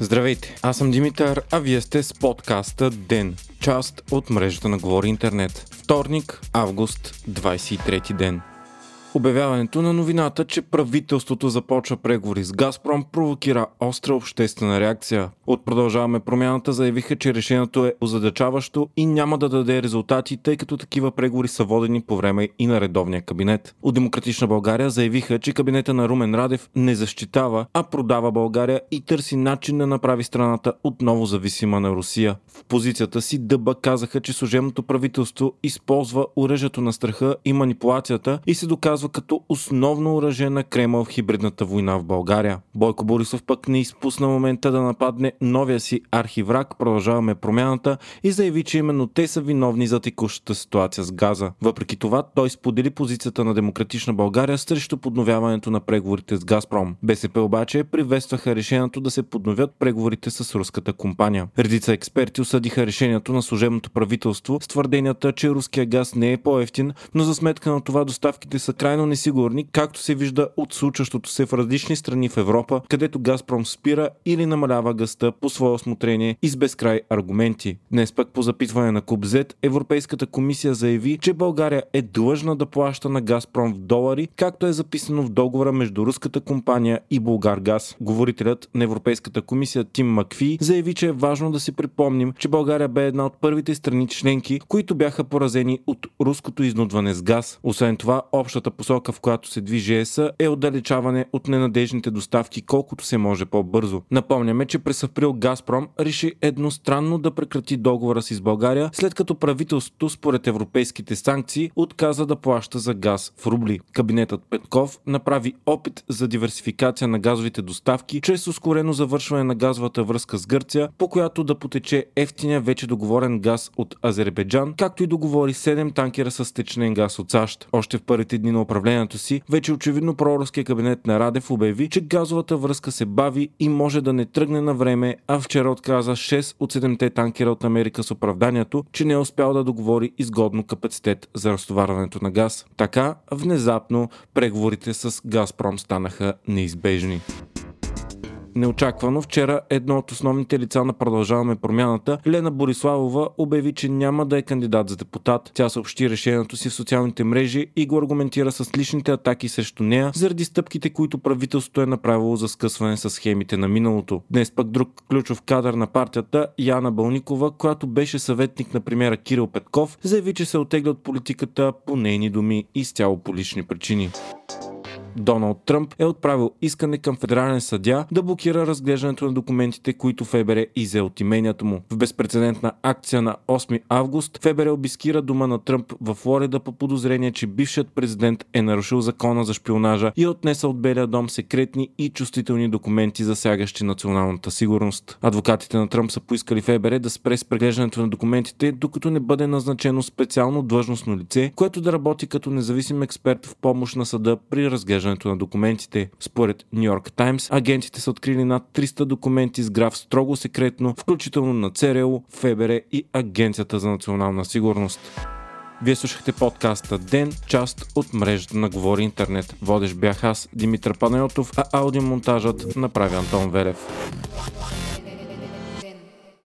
Здравейте, аз съм Димитър, а вие сте с подкаста ДЕН, част от мрежата на Говори Интернет. Вторник, август, 23 ден. Обявяването на новината, че правителството започва преговори с Газпром, провокира остра обществена реакция. От продължаваме промяната заявиха, че решението е озадачаващо и няма да даде резултати, тъй като такива преговори са водени по време и на редовния кабинет. От Демократична България заявиха, че кабинета на Румен Радев не защитава, а продава България и търси начин да направи страната отново зависима на Русия. В позицията си Дъба казаха, че служебното правителство използва оръжието на страха и манипулацията и се доказва използва като основно оръжие на Кремъл в хибридната война в България. Бойко Борисов пък не изпусна момента да нападне новия си архиврак, продължаваме промяната и заяви, че именно те са виновни за текущата ситуация с газа. Въпреки това, той сподели позицията на Демократична България срещу подновяването на преговорите с Газпром. БСП обаче приветстваха решението да се подновят преговорите с руската компания. Редица експерти осъдиха решението на служебното правителство с твърденията, че руския газ не е по-ефтин, но за сметка на това доставките са крайно крайно несигурни, както се вижда от случващото се в различни страни в Европа, където Газпром спира или намалява гъста по свое осмотрение и с безкрай аргументи. Днес пък по запитване на Кубзет, Европейската комисия заяви, че България е длъжна да плаща на Газпром в долари, както е записано в договора между руската компания и Българ Газ. Говорителят на Европейската комисия Тим Макфи заяви, че е важно да си припомним, че България бе една от първите страни членки, които бяха поразени от руското изнудване с газ. Освен това, общата посока, в която се движи ЕСА, е отдалечаване от ненадежните доставки колкото се може по-бързо. Напомняме, че през април Газпром реши едностранно да прекрати договора си с България, след като правителството, според европейските санкции, отказа да плаща за газ в рубли. Кабинетът Петков направи опит за диверсификация на газовите доставки чрез ускорено завършване на газовата връзка с Гърция, по която да потече ефтиния вече договорен газ от Азербайджан, както и договори 7 танкера с течнен газ от САЩ. Още в първите дни на управлението си, вече очевидно проруския кабинет на Радев обяви, че газовата връзка се бави и може да не тръгне на време, а вчера отказа 6 от 7 танкера от Америка с оправданието, че не е успял да договори изгодно капацитет за разтоварването на газ. Така, внезапно, преговорите с Газпром станаха неизбежни. Неочаквано вчера едно от основните лица на Продължаваме промяната, Лена Бориславова, обяви, че няма да е кандидат за депутат. Тя съобщи решението си в социалните мрежи и го аргументира с личните атаки срещу нея, заради стъпките, които правителството е направило за скъсване с схемите на миналото. Днес пък друг ключов кадър на партията, Яна Бълникова, която беше съветник на премьера Кирил Петков, заяви, че се отегля от политиката по нейни думи и с цяло по лични причини. Доналд Тръмп е отправил искане към федерален съдя да блокира разглеждането на документите, които ФБР изе от именията му. В безпредседентна акция на 8 август ФБР обискира дома на Тръмп в Флорида по подозрение, че бившият президент е нарушил закона за шпионажа и е отнесъл от Белия дом секретни и чувствителни документи, засягащи националната сигурност. Адвокатите на Тръмп са поискали ФБР да спре с преглеждането на документите, докато не бъде назначено специално длъжностно лице, което да работи като независим експерт в помощ на съда при разглеждането разглеждането на документите. Според Нью Йорк Таймс, агентите са открили над 300 документи с граф строго секретно, включително на ЦРУ, ФБР и Агенцията за национална сигурност. Вие слушахте подкаста Ден, част от мрежата на Говори Интернет. Водещ бях аз, Димитър Панайотов, а аудиомонтажът направи Антон Велев.